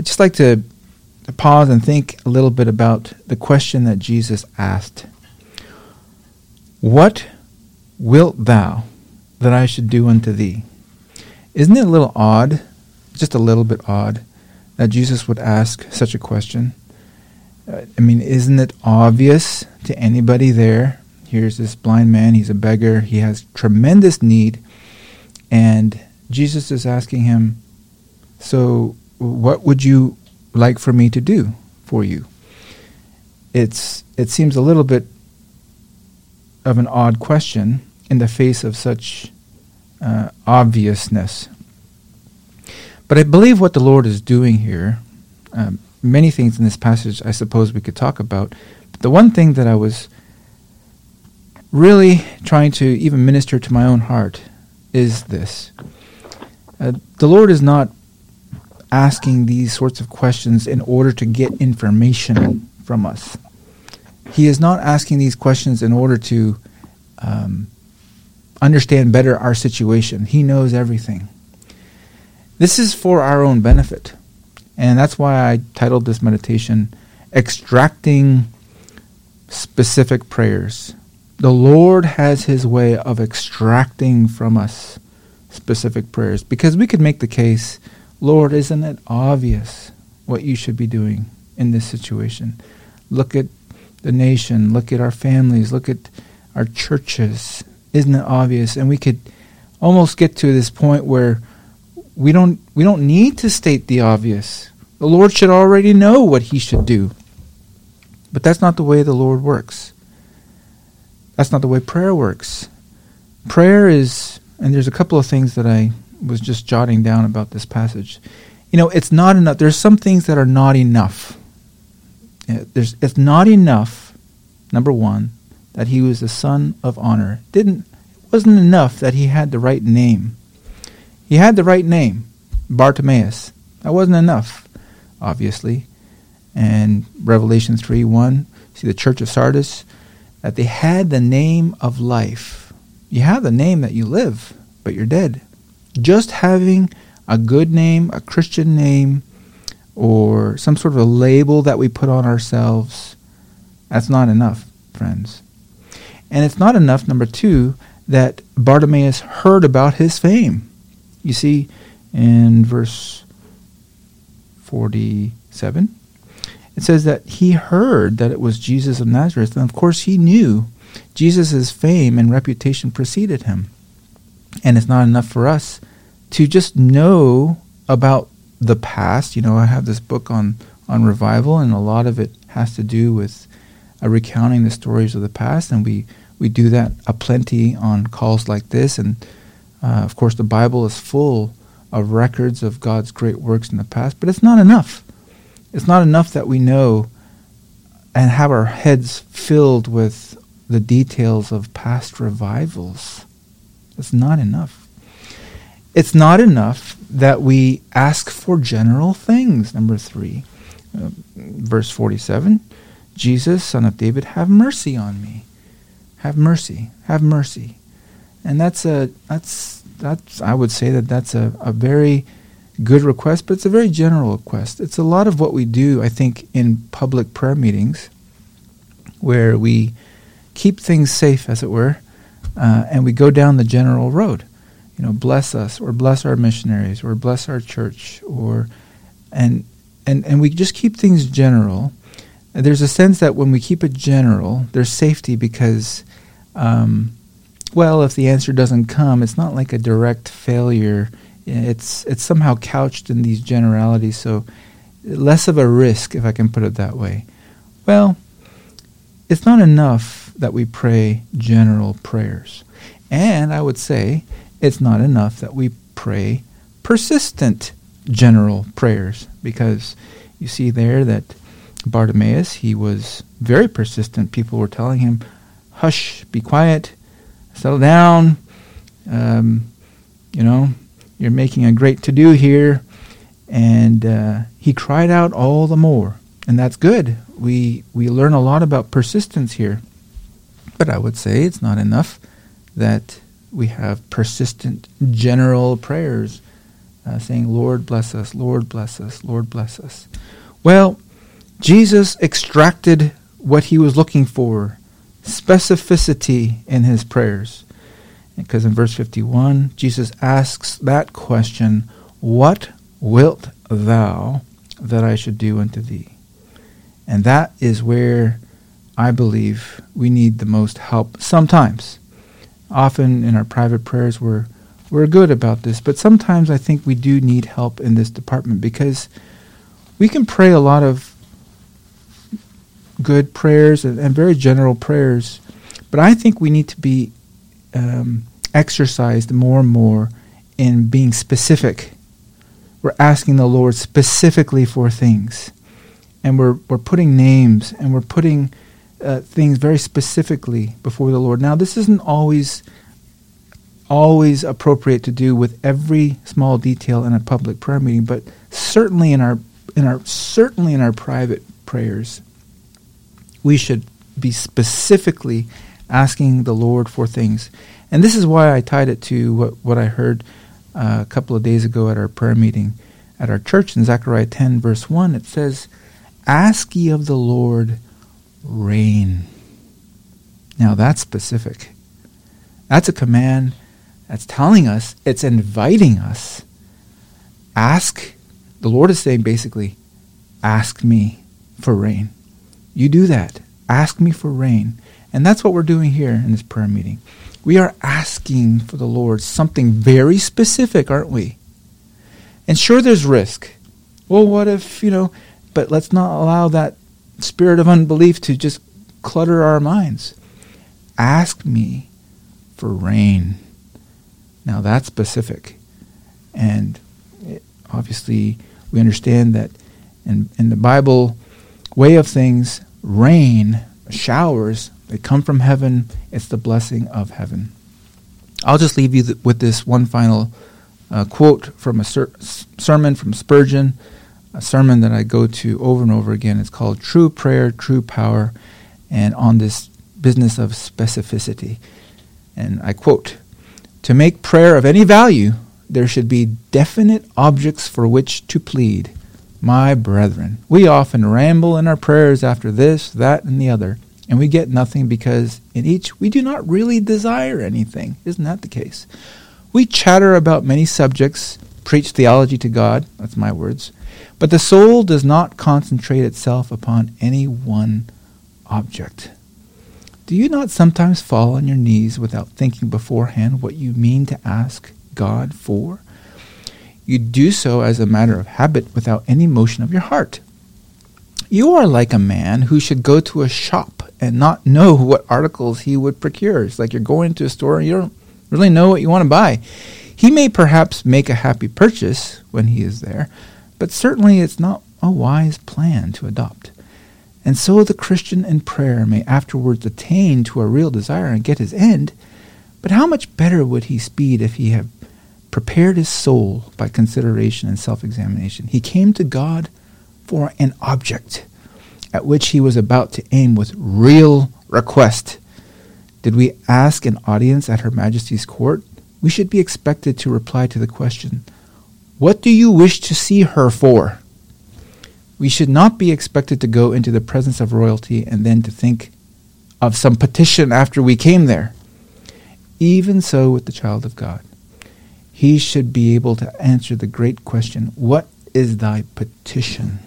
I'd just like to, pause and think a little bit about the question that Jesus asked. What wilt thou that I should do unto thee? Isn't it a little odd, just a little bit odd, that Jesus would ask such a question? Uh, I mean, isn't it obvious to anybody there? Here's this blind man, he's a beggar, he has tremendous need, and Jesus is asking him, So, what would you like for me to do for you? It's, it seems a little bit of an odd question in the face of such uh, obviousness. But I believe what the Lord is doing here, um, many things in this passage I suppose we could talk about. But the one thing that I was really trying to even minister to my own heart is this. Uh, the Lord is not asking these sorts of questions in order to get information from us. He is not asking these questions in order to um, understand better our situation. He knows everything. This is for our own benefit. And that's why I titled this meditation Extracting Specific Prayers. The Lord has His way of extracting from us specific prayers because we could make the case Lord, isn't it obvious what you should be doing in this situation? Look at the nation, look at our families, look at our churches. Isn't it obvious? And we could almost get to this point where we don't we don't need to state the obvious. The Lord should already know what he should do. But that's not the way the Lord works. That's not the way prayer works. Prayer is and there's a couple of things that I was just jotting down about this passage. You know, it's not enough. There's some things that are not enough. There's, it's not enough, number one, that he was the son of honor. Didn't wasn't enough that he had the right name. He had the right name, Bartimaeus. That wasn't enough, obviously. And Revelation 3 1, see the church of Sardis, that they had the name of life. You have the name that you live, but you're dead. Just having a good name, a Christian name, or some sort of a label that we put on ourselves, that's not enough, friends. And it's not enough, number two, that Bartimaeus heard about his fame. You see, in verse 47, it says that he heard that it was Jesus of Nazareth, and of course he knew Jesus' fame and reputation preceded him. And it's not enough for us to just know about the past. You know, I have this book on, on revival, and a lot of it has to do with uh, recounting the stories of the past, and we, we do that aplenty on calls like this. And uh, of course, the Bible is full of records of God's great works in the past, but it's not enough. It's not enough that we know and have our heads filled with the details of past revivals. It's not enough. It's not enough that we ask for general things. Number three, uh, verse 47 Jesus, son of David, have mercy on me. Have mercy. Have mercy. And that's a, that's, that's, I would say that that's a, a very good request, but it's a very general request. It's a lot of what we do, I think, in public prayer meetings where we keep things safe, as it were, uh, and we go down the general road. You know, bless us, or bless our missionaries, or bless our church, or and and and we just keep things general. There's a sense that when we keep it general, there's safety because, um, well, if the answer doesn't come, it's not like a direct failure. It's it's somehow couched in these generalities, so less of a risk, if I can put it that way. Well, it's not enough that we pray general prayers. And I would say it's not enough that we pray persistent general prayers because you see there that Bartimaeus, he was very persistent. People were telling him, hush, be quiet, settle down, um, you know, you're making a great to do here. And uh, he cried out all the more. And that's good we we learn a lot about persistence here. But I would say it's not enough that we have persistent general prayers. uh, saying, Lord, bless us, Lord, bless us, Lord, bless us. Well, Jesus extracted what he was looking for specificity in his prayers. Because in verse 51, Jesus asks that question, What wilt thou that I should do unto thee? And that is where I believe we need the most help sometimes. Often in our private prayers, we're, we're good about this, but sometimes I think we do need help in this department because we can pray a lot of good prayers and, and very general prayers, but I think we need to be um, exercised more and more in being specific. We're asking the Lord specifically for things, and we're we're putting names and we're putting uh, things very specifically before the Lord. Now, this isn't always always appropriate to do with every small detail in a public prayer meeting, but certainly in our in our certainly in our private prayers, we should be specifically asking the Lord for things. And this is why I tied it to what, what I heard uh, a couple of days ago at our prayer meeting at our church in Zechariah 10, verse 1. It says, Ask ye of the Lord rain. Now that's specific. That's a command that's telling us, it's inviting us. Ask. The Lord is saying basically, ask me for rain. You do that. Ask me for rain. And that's what we're doing here in this prayer meeting. We are asking for the Lord something very specific, aren't we? And sure, there's risk. Well, what if, you know, but let's not allow that spirit of unbelief to just clutter our minds. Ask me for rain. Now that's specific. And it, obviously, we understand that in, in the Bible way of things, rain, showers, they come from heaven. It's the blessing of heaven. I'll just leave you th- with this one final uh, quote from a ser- sermon from Spurgeon a sermon that I go to over and over again. It's called True Prayer, True Power, and on this business of specificity. And I quote To make prayer of any value, there should be definite objects for which to plead. My brethren, we often ramble in our prayers after this, that, and the other, and we get nothing because in each we do not really desire anything. Isn't that the case? We chatter about many subjects, preach theology to God, that's my words, but the soul does not concentrate itself upon any one object. Do you not sometimes fall on your knees without thinking beforehand what you mean to ask God for? You do so as a matter of habit without any motion of your heart. You are like a man who should go to a shop and not know what articles he would procure. It's like you're going to a store and you don't really know what you want to buy. He may perhaps make a happy purchase when he is there, but certainly it's not a wise plan to adopt. And so the Christian in prayer may afterwards attain to a real desire and get his end, but how much better would he speed if he had prepared his soul by consideration and self examination? He came to God for an object at which he was about to aim with real request. Did we ask an audience at Her Majesty's court? We should be expected to reply to the question, what do you wish to see her for? We should not be expected to go into the presence of royalty and then to think of some petition after we came there. Even so with the child of God. He should be able to answer the great question, What is thy petition?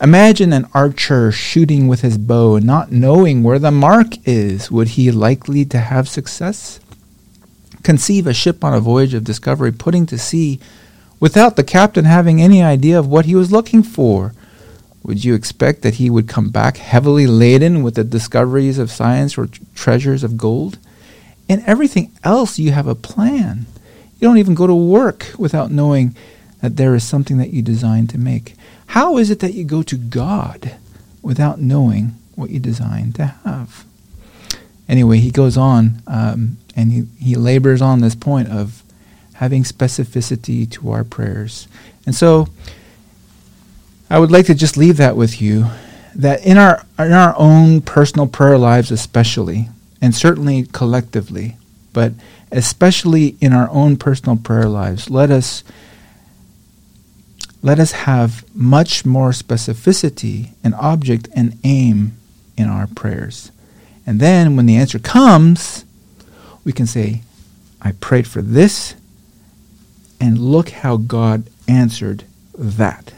Imagine an archer shooting with his bow and not knowing where the mark is. Would he likely to have success? Conceive a ship on a voyage of discovery putting to sea without the captain having any idea of what he was looking for? Would you expect that he would come back heavily laden with the discoveries of science or t- treasures of gold? In everything else, you have a plan. You don't even go to work without knowing that there is something that you designed to make. How is it that you go to God without knowing what you designed to have? Anyway, he goes on um, and he, he labors on this point of having specificity to our prayers. And so I would like to just leave that with you that in our, in our own personal prayer lives, especially, and certainly collectively, but especially in our own personal prayer lives, let us let us have much more specificity and object and aim in our prayers. And then when the answer comes, we can say, I prayed for this, and look how God answered that.